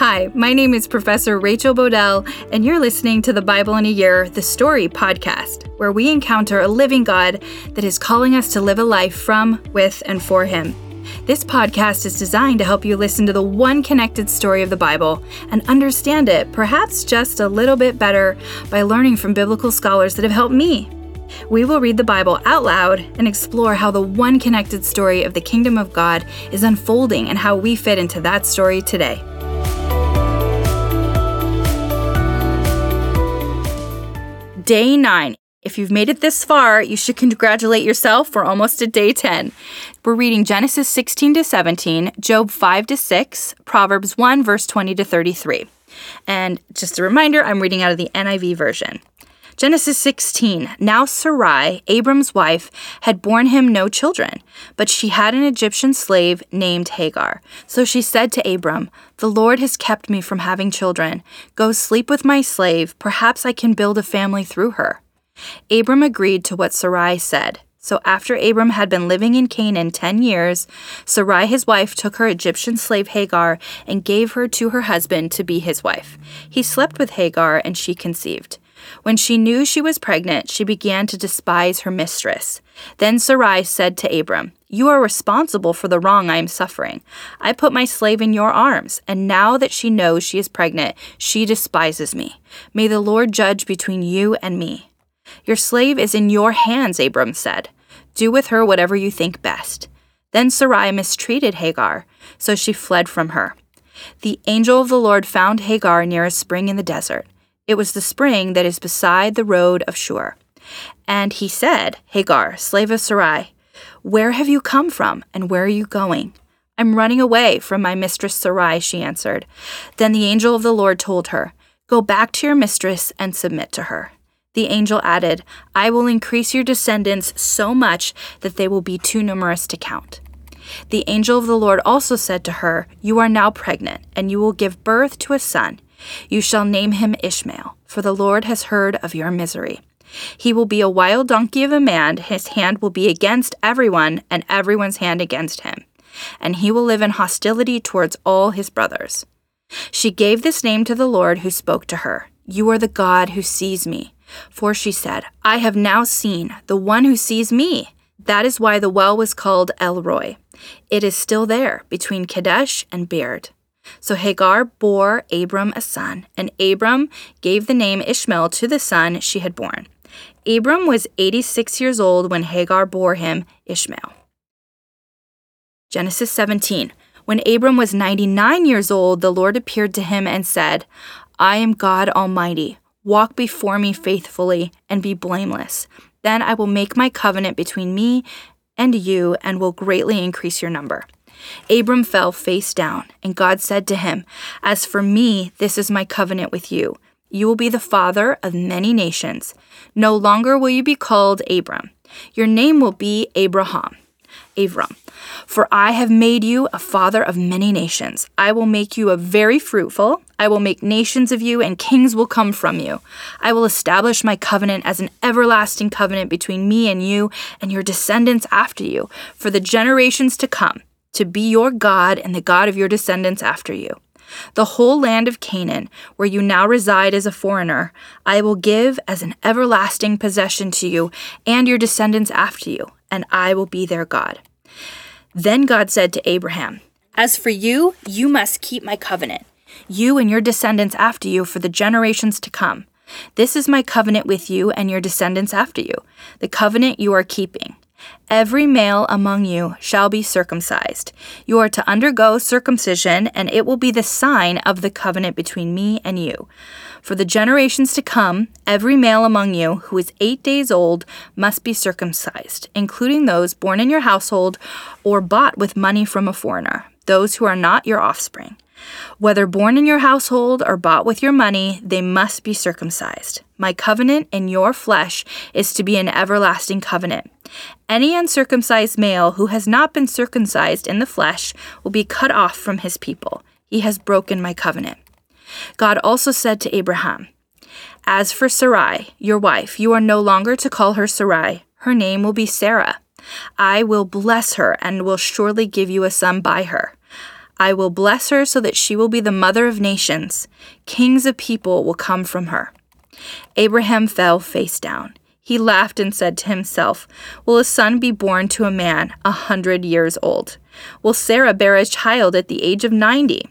Hi, my name is Professor Rachel Bodell, and you're listening to the Bible in a Year, the Story podcast, where we encounter a living God that is calling us to live a life from, with, and for Him. This podcast is designed to help you listen to the one connected story of the Bible and understand it, perhaps just a little bit better, by learning from biblical scholars that have helped me. We will read the Bible out loud and explore how the one connected story of the kingdom of God is unfolding and how we fit into that story today. Day 9. If you've made it this far, you should congratulate yourself. We're almost at day 10. We're reading Genesis 16 to 17, Job 5 to 6, Proverbs 1, verse 20 to 33. And just a reminder, I'm reading out of the NIV version. Genesis 16. Now Sarai, Abram's wife, had borne him no children, but she had an Egyptian slave named Hagar. So she said to Abram, The Lord has kept me from having children. Go sleep with my slave. Perhaps I can build a family through her. Abram agreed to what Sarai said. So after Abram had been living in Canaan ten years, Sarai his wife took her Egyptian slave Hagar and gave her to her husband to be his wife. He slept with Hagar and she conceived. When she knew she was pregnant, she began to despise her mistress. Then Sarai said to Abram, You are responsible for the wrong I am suffering. I put my slave in your arms, and now that she knows she is pregnant, she despises me. May the Lord judge between you and me. Your slave is in your hands, Abram said. Do with her whatever you think best. Then Sarai mistreated Hagar, so she fled from her. The angel of the Lord found Hagar near a spring in the desert. It was the spring that is beside the road of Shur. And he said, Hagar, slave of Sarai, where have you come from, and where are you going? I'm running away from my mistress Sarai, she answered. Then the angel of the Lord told her, Go back to your mistress and submit to her. The angel added, I will increase your descendants so much that they will be too numerous to count. The angel of the Lord also said to her, You are now pregnant, and you will give birth to a son. You shall name him Ishmael, for the Lord has heard of your misery. He will be a wild donkey of a man, his hand will be against everyone, and everyone's hand against him. And he will live in hostility towards all his brothers. She gave this name to the Lord who spoke to her You are the God who sees me. For she said, I have now seen the one who sees me. That is why the well was called El Roi. It is still there, between Kadesh and Bered. So Hagar bore Abram a son, and Abram gave the name Ishmael to the son she had borne. Abram was 86 years old when Hagar bore him Ishmael. Genesis 17. When Abram was 99 years old, the Lord appeared to him and said, I am God Almighty. Walk before me faithfully and be blameless. Then I will make my covenant between me and you and will greatly increase your number. Abram fell face down, and God said to him, As for me, this is my covenant with you. You will be the father of many nations. No longer will you be called Abram. Your name will be Abraham. Abram. For I have made you a father of many nations. I will make you a very fruitful. I will make nations of you, and kings will come from you. I will establish my covenant as an everlasting covenant between me and you and your descendants after you, for the generations to come to be your God and the God of your descendants after you. The whole land of Canaan, where you now reside as a foreigner, I will give as an everlasting possession to you and your descendants after you, and I will be their God. Then God said to Abraham, As for you, you must keep my covenant, you and your descendants after you for the generations to come. This is my covenant with you and your descendants after you, the covenant you are keeping. Every male among you shall be circumcised. You are to undergo circumcision, and it will be the sign of the covenant between me and you. For the generations to come, every male among you who is eight days old must be circumcised, including those born in your household or bought with money from a foreigner, those who are not your offspring. Whether born in your household or bought with your money, they must be circumcised. My covenant in your flesh is to be an everlasting covenant. Any uncircumcised male who has not been circumcised in the flesh will be cut off from his people. He has broken my covenant. God also said to Abraham, As for Sarai, your wife, you are no longer to call her Sarai. Her name will be Sarah. I will bless her and will surely give you a son by her. I will bless her so that she will be the mother of nations. Kings of people will come from her. Abraham fell face down. He laughed and said to himself, Will a son be born to a man a hundred years old? Will Sarah bear a child at the age of ninety?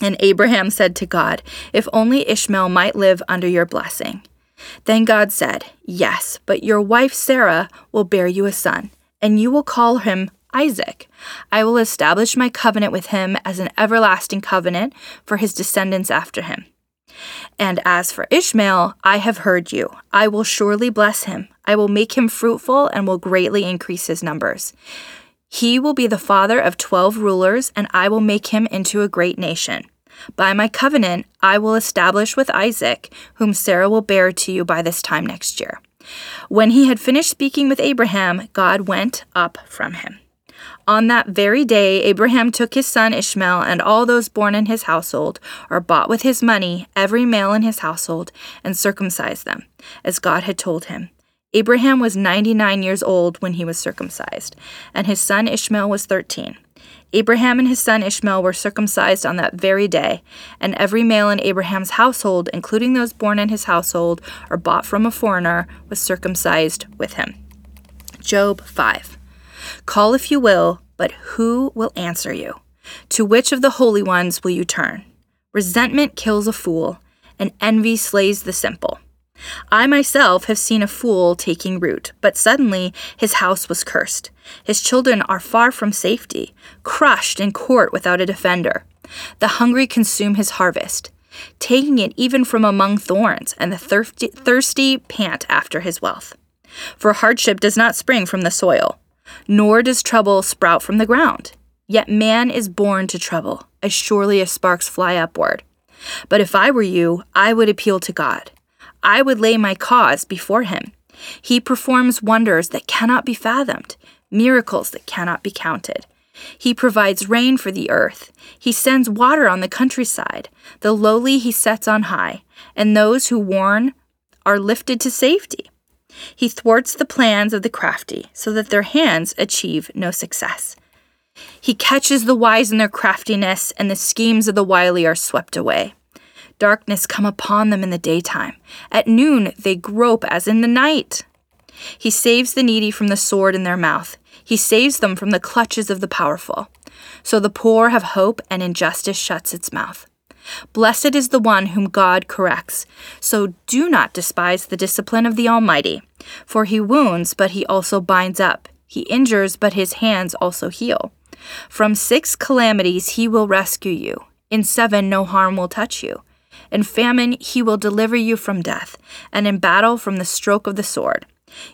And Abraham said to God, If only Ishmael might live under your blessing. Then God said, Yes, but your wife Sarah will bear you a son, and you will call him Isaac. I will establish my covenant with him as an everlasting covenant for his descendants after him. And as for Ishmael, I have heard you. I will surely bless him. I will make him fruitful and will greatly increase his numbers. He will be the father of twelve rulers, and I will make him into a great nation. By my covenant, I will establish with Isaac, whom Sarah will bear to you by this time next year. When he had finished speaking with Abraham, God went up from him. On that very day, Abraham took his son Ishmael and all those born in his household, or bought with his money, every male in his household, and circumcised them, as God had told him. Abraham was 99 years old when he was circumcised, and his son Ishmael was 13. Abraham and his son Ishmael were circumcised on that very day, and every male in Abraham's household, including those born in his household or bought from a foreigner, was circumcised with him. Job 5. Call if you will, but who will answer you? To which of the holy ones will you turn? Resentment kills a fool, and envy slays the simple. I myself have seen a fool taking root, but suddenly his house was cursed. His children are far from safety, crushed in court without a defender. The hungry consume his harvest, taking it even from among thorns, and the thirsty, thirsty pant after his wealth. For hardship does not spring from the soil, nor does trouble sprout from the ground. Yet man is born to trouble, as surely as sparks fly upward. But if I were you, I would appeal to God. I would lay my cause before him. He performs wonders that cannot be fathomed, miracles that cannot be counted. He provides rain for the earth. He sends water on the countryside. The lowly he sets on high, and those who warn are lifted to safety. He thwarts the plans of the crafty so that their hands achieve no success. He catches the wise in their craftiness, and the schemes of the wily are swept away. Darkness come upon them in the daytime. At noon they grope as in the night. He saves the needy from the sword in their mouth. He saves them from the clutches of the powerful. So the poor have hope, and injustice shuts its mouth. Blessed is the one whom God corrects. So do not despise the discipline of the Almighty. For he wounds, but he also binds up. He injures, but his hands also heal. From six calamities he will rescue you. In seven no harm will touch you. In famine he will deliver you from death, and in battle from the stroke of the sword.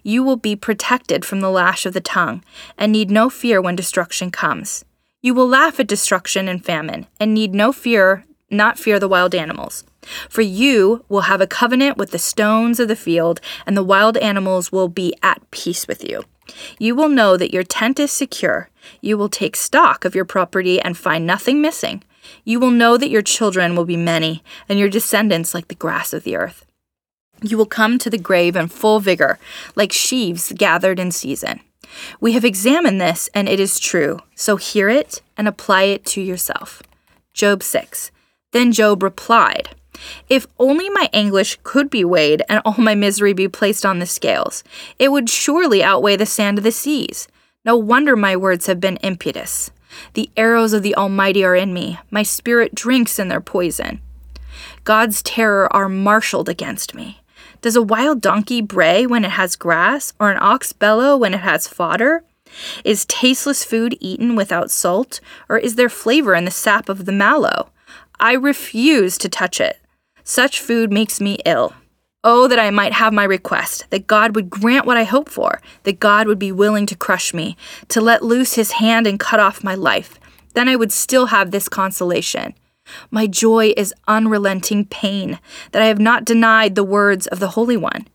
You will be protected from the lash of the tongue, and need no fear when destruction comes. You will laugh at destruction and famine, and need no fear, not fear the wild animals. For you will have a covenant with the stones of the field, and the wild animals will be at peace with you. You will know that your tent is secure. You will take stock of your property and find nothing missing. You will know that your children will be many, and your descendants like the grass of the earth. You will come to the grave in full vigor, like sheaves gathered in season. We have examined this, and it is true, so hear it and apply it to yourself. Job 6. Then Job replied, If only my anguish could be weighed and all my misery be placed on the scales, it would surely outweigh the sand of the seas. No wonder my words have been impetuous. The arrows of the Almighty are in me. My spirit drinks in their poison. God's terror are marshaled against me. Does a wild donkey bray when it has grass, or an ox bellow when it has fodder? Is tasteless food eaten without salt, or is there flavor in the sap of the mallow? I refuse to touch it. Such food makes me ill. Oh, that I might have my request, that God would grant what I hope for, that God would be willing to crush me, to let loose his hand and cut off my life. Then I would still have this consolation. My joy is unrelenting pain, that I have not denied the words of the Holy One.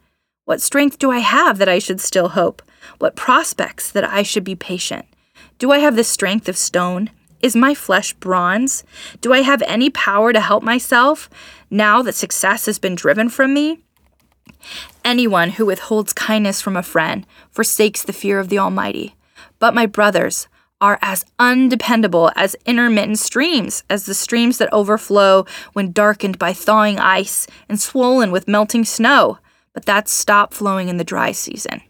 What strength do I have that I should still hope? What prospects that I should be patient? Do I have the strength of stone? Is my flesh bronze? Do I have any power to help myself now that success has been driven from me? Anyone who withholds kindness from a friend forsakes the fear of the Almighty. But my brothers are as undependable as intermittent streams, as the streams that overflow when darkened by thawing ice and swollen with melting snow, but that stop flowing in the dry season.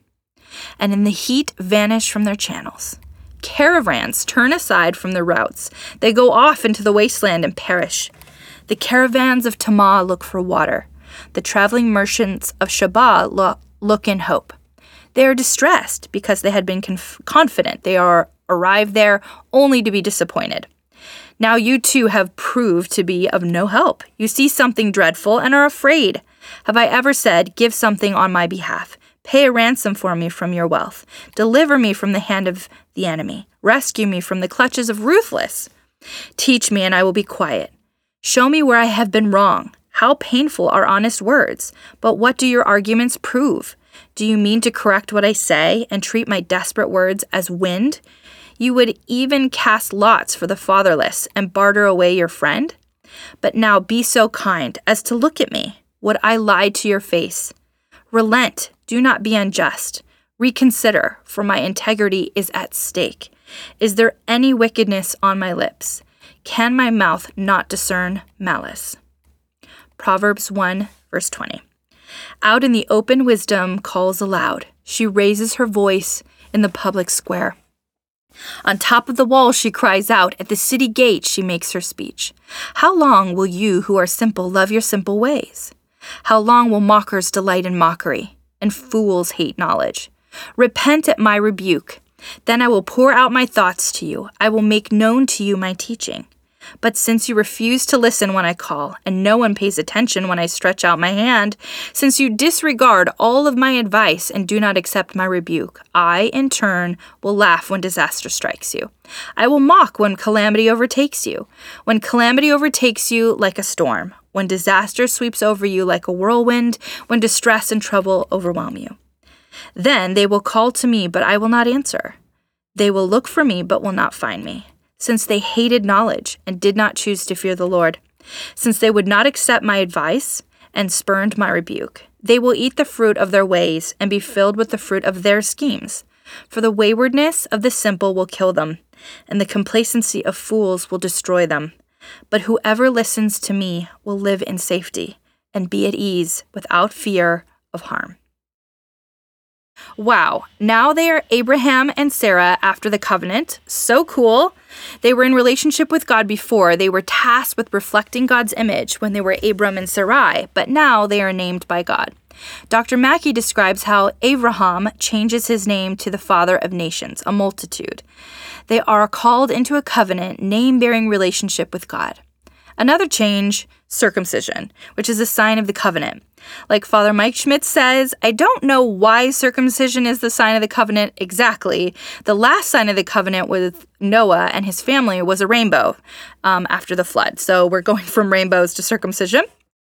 And in the heat vanish from their channels. Caravans turn aside from their routes. They go off into the wasteland and perish. The caravans of Tema look for water. The traveling merchants of Sheba lo- look in hope. They are distressed because they had been conf- confident. They are arrived there only to be disappointed. Now you too have proved to be of no help. You see something dreadful and are afraid. Have I ever said, Give something on my behalf? Pay a ransom for me from your wealth. Deliver me from the hand of the enemy. Rescue me from the clutches of ruthless. Teach me, and I will be quiet. Show me where I have been wrong. How painful are honest words. But what do your arguments prove? Do you mean to correct what I say and treat my desperate words as wind? You would even cast lots for the fatherless and barter away your friend? But now be so kind as to look at me. Would I lie to your face? Relent, do not be unjust. Reconsider, for my integrity is at stake. Is there any wickedness on my lips? Can my mouth not discern malice? Proverbs 1, verse 20. Out in the open, wisdom calls aloud. She raises her voice in the public square. On top of the wall, she cries out. At the city gate, she makes her speech. How long will you who are simple love your simple ways? How long will mockers delight in mockery, and fools hate knowledge? Repent at my rebuke. Then I will pour out my thoughts to you. I will make known to you my teaching. But since you refuse to listen when I call, and no one pays attention when I stretch out my hand, since you disregard all of my advice and do not accept my rebuke, I, in turn, will laugh when disaster strikes you. I will mock when calamity overtakes you. When calamity overtakes you like a storm, when disaster sweeps over you like a whirlwind, when distress and trouble overwhelm you. Then they will call to me, but I will not answer. They will look for me, but will not find me, since they hated knowledge and did not choose to fear the Lord, since they would not accept my advice and spurned my rebuke. They will eat the fruit of their ways and be filled with the fruit of their schemes. For the waywardness of the simple will kill them, and the complacency of fools will destroy them. But whoever listens to me will live in safety and be at ease without fear of harm. Wow, now they are Abraham and Sarah after the covenant. So cool. They were in relationship with God before. They were tasked with reflecting God's image when they were Abram and Sarai, but now they are named by God. Dr. Mackie describes how Abraham changes his name to the father of nations, a multitude. They are called into a covenant, name bearing relationship with God. Another change, circumcision, which is a sign of the covenant. Like Father Mike Schmitz says, I don't know why circumcision is the sign of the covenant exactly. The last sign of the covenant with Noah and his family was a rainbow um, after the flood. So we're going from rainbows to circumcision.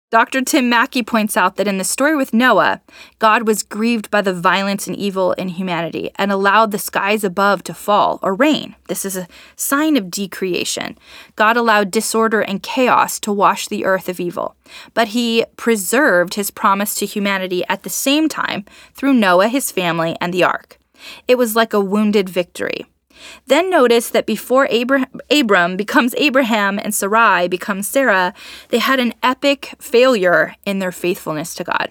Dr. Tim Mackie points out that in the story with Noah, God was grieved by the violence and evil in humanity and allowed the skies above to fall or rain. This is a sign of decreation. God allowed disorder and chaos to wash the earth of evil, but he preserved his promise to humanity at the same time through Noah, his family, and the ark. It was like a wounded victory. Then notice that before Abraham, Abram becomes Abraham and Sarai becomes Sarah, they had an epic failure in their faithfulness to God.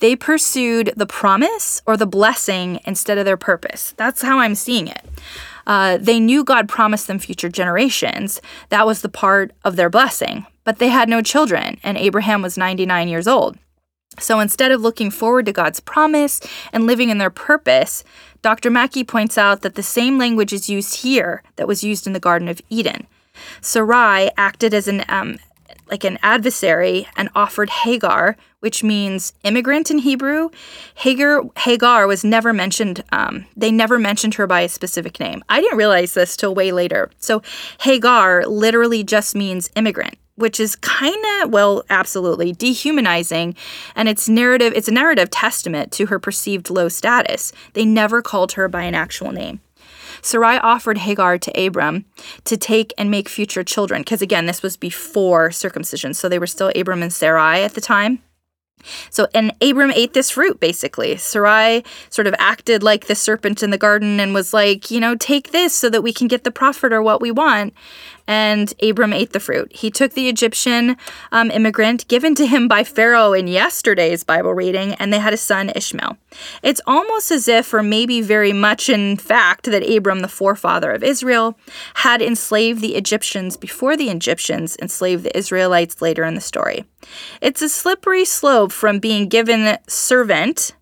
They pursued the promise or the blessing instead of their purpose. That's how I'm seeing it. Uh, they knew God promised them future generations. That was the part of their blessing. But they had no children, and Abraham was 99 years old. So instead of looking forward to God's promise and living in their purpose, Dr. Mackie points out that the same language is used here that was used in the Garden of Eden. Sarai acted as an um, like an adversary and offered Hagar, which means immigrant in Hebrew. Hagar Hagar was never mentioned. Um, they never mentioned her by a specific name. I didn't realize this till way later. So Hagar literally just means immigrant which is kind of well absolutely dehumanizing and it's narrative it's a narrative testament to her perceived low status. They never called her by an actual name. Sarai offered hagar to abram to take and make future children because again this was before circumcision so they were still abram and sarai at the time So, and Abram ate this fruit basically. Sarai sort of acted like the serpent in the garden and was like, you know, take this so that we can get the profit or what we want and Abram ate the fruit. He took the Egyptian um, immigrant given to him by Pharaoh in yesterday's Bible reading, and they had a son, Ishmael. It's almost as if, or maybe very much in fact, that Abram, the forefather of Israel, had enslaved the Egyptians before the Egyptians enslaved the Israelites later in the story. It's a slippery slope from being given servant,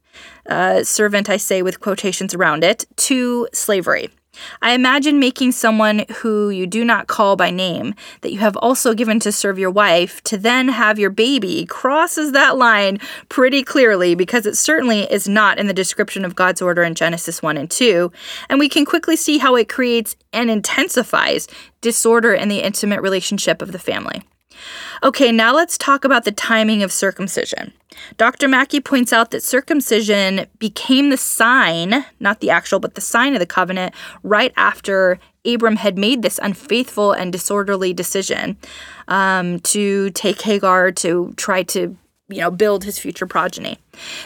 uh, servant I say with quotations around it, to slavery. I imagine making someone who you do not call by name, that you have also given to serve your wife, to then have your baby crosses that line pretty clearly because it certainly is not in the description of God's order in Genesis 1 and 2. And we can quickly see how it creates and intensifies disorder in the intimate relationship of the family. Okay, now let's talk about the timing of circumcision. Dr. Mackie points out that circumcision became the sign, not the actual, but the sign of the covenant, right after Abram had made this unfaithful and disorderly decision um, to take Hagar to try to, you know, build his future progeny.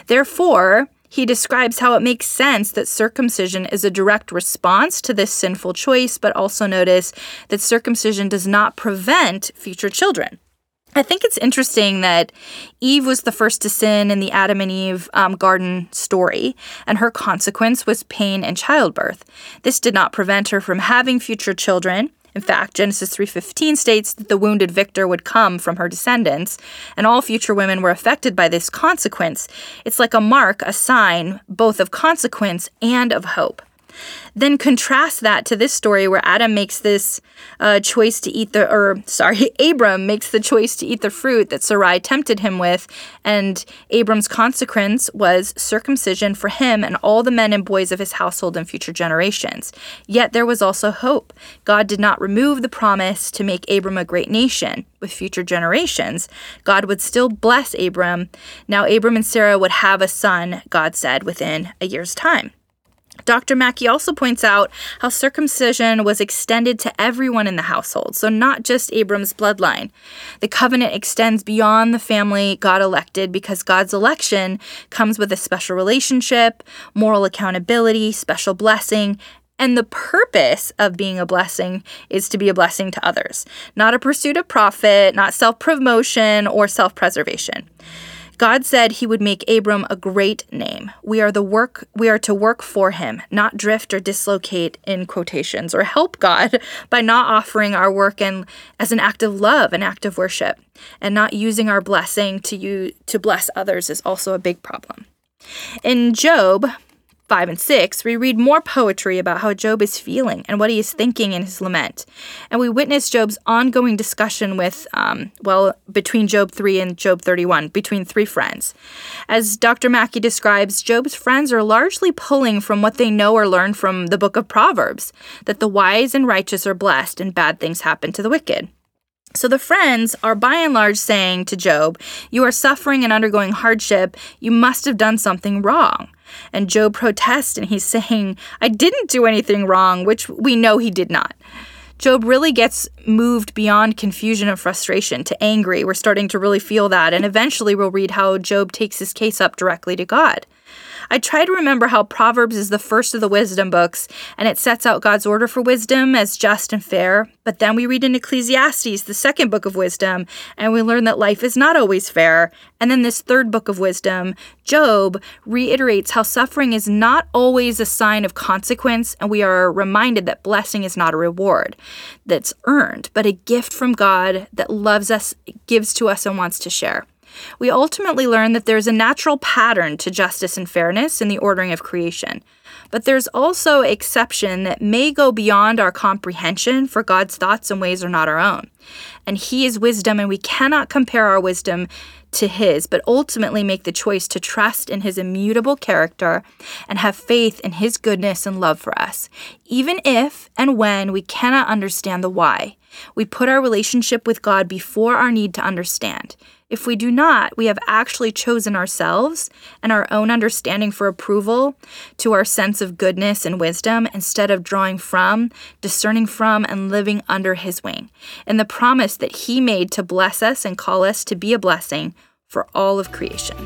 Therefore, he describes how it makes sense that circumcision is a direct response to this sinful choice, but also notice that circumcision does not prevent future children. I think it's interesting that Eve was the first to sin in the Adam and Eve um, garden story, and her consequence was pain and childbirth. This did not prevent her from having future children. In fact, Genesis 3:15 states that the wounded victor would come from her descendants, and all future women were affected by this consequence. It's like a mark, a sign, both of consequence and of hope. Then contrast that to this story where Adam makes this uh, choice to eat the, or sorry, Abram makes the choice to eat the fruit that Sarai tempted him with, and Abram's consequence was circumcision for him and all the men and boys of his household and future generations. Yet there was also hope. God did not remove the promise to make Abram a great nation with future generations. God would still bless Abram. Now, Abram and Sarah would have a son, God said, within a year's time. Dr. Mackie also points out how circumcision was extended to everyone in the household, so not just Abram's bloodline. The covenant extends beyond the family God elected because God's election comes with a special relationship, moral accountability, special blessing, and the purpose of being a blessing is to be a blessing to others, not a pursuit of profit, not self promotion or self preservation. God said he would make Abram a great name. We are the work we are to work for him, not drift or dislocate in quotations or help God by not offering our work and as an act of love, an act of worship, and not using our blessing to you to bless others is also a big problem. In Job, 5 and 6, we read more poetry about how Job is feeling and what he is thinking in his lament. And we witness Job's ongoing discussion with, um, well, between Job 3 and Job 31, between three friends. As Dr. Mackie describes, Job's friends are largely pulling from what they know or learn from the book of Proverbs that the wise and righteous are blessed and bad things happen to the wicked. So the friends are by and large saying to Job, You are suffering and undergoing hardship. You must have done something wrong. And Job protests and he's saying, I didn't do anything wrong, which we know he did not. Job really gets moved beyond confusion and frustration to angry. We're starting to really feel that. And eventually we'll read how Job takes his case up directly to God. I try to remember how Proverbs is the first of the wisdom books, and it sets out God's order for wisdom as just and fair. But then we read in Ecclesiastes, the second book of wisdom, and we learn that life is not always fair. And then this third book of wisdom, Job, reiterates how suffering is not always a sign of consequence, and we are reminded that blessing is not a reward that's earned, but a gift from God that loves us, gives to us, and wants to share we ultimately learn that there's a natural pattern to justice and fairness in the ordering of creation. But there's also exception that may go beyond our comprehension, for God's thoughts and ways are not our own. And He is wisdom, and we cannot compare our wisdom to His, but ultimately make the choice to trust in His immutable character and have faith in His goodness and love for us, even if and when we cannot understand the why. We put our relationship with God before our need to understand. If we do not, we have actually chosen ourselves and our own understanding for approval to our sense of goodness and wisdom instead of drawing from, discerning from, and living under His wing, and the promise that He made to bless us and call us to be a blessing for all of creation.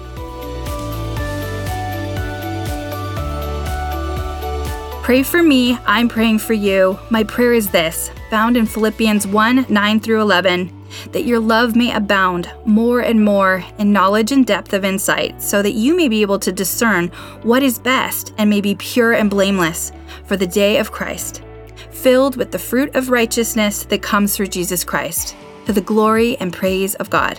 Pray for me, I'm praying for you. My prayer is this, found in Philippians 1 9 through 11, that your love may abound more and more in knowledge and depth of insight, so that you may be able to discern what is best and may be pure and blameless for the day of Christ, filled with the fruit of righteousness that comes through Jesus Christ, to the glory and praise of God.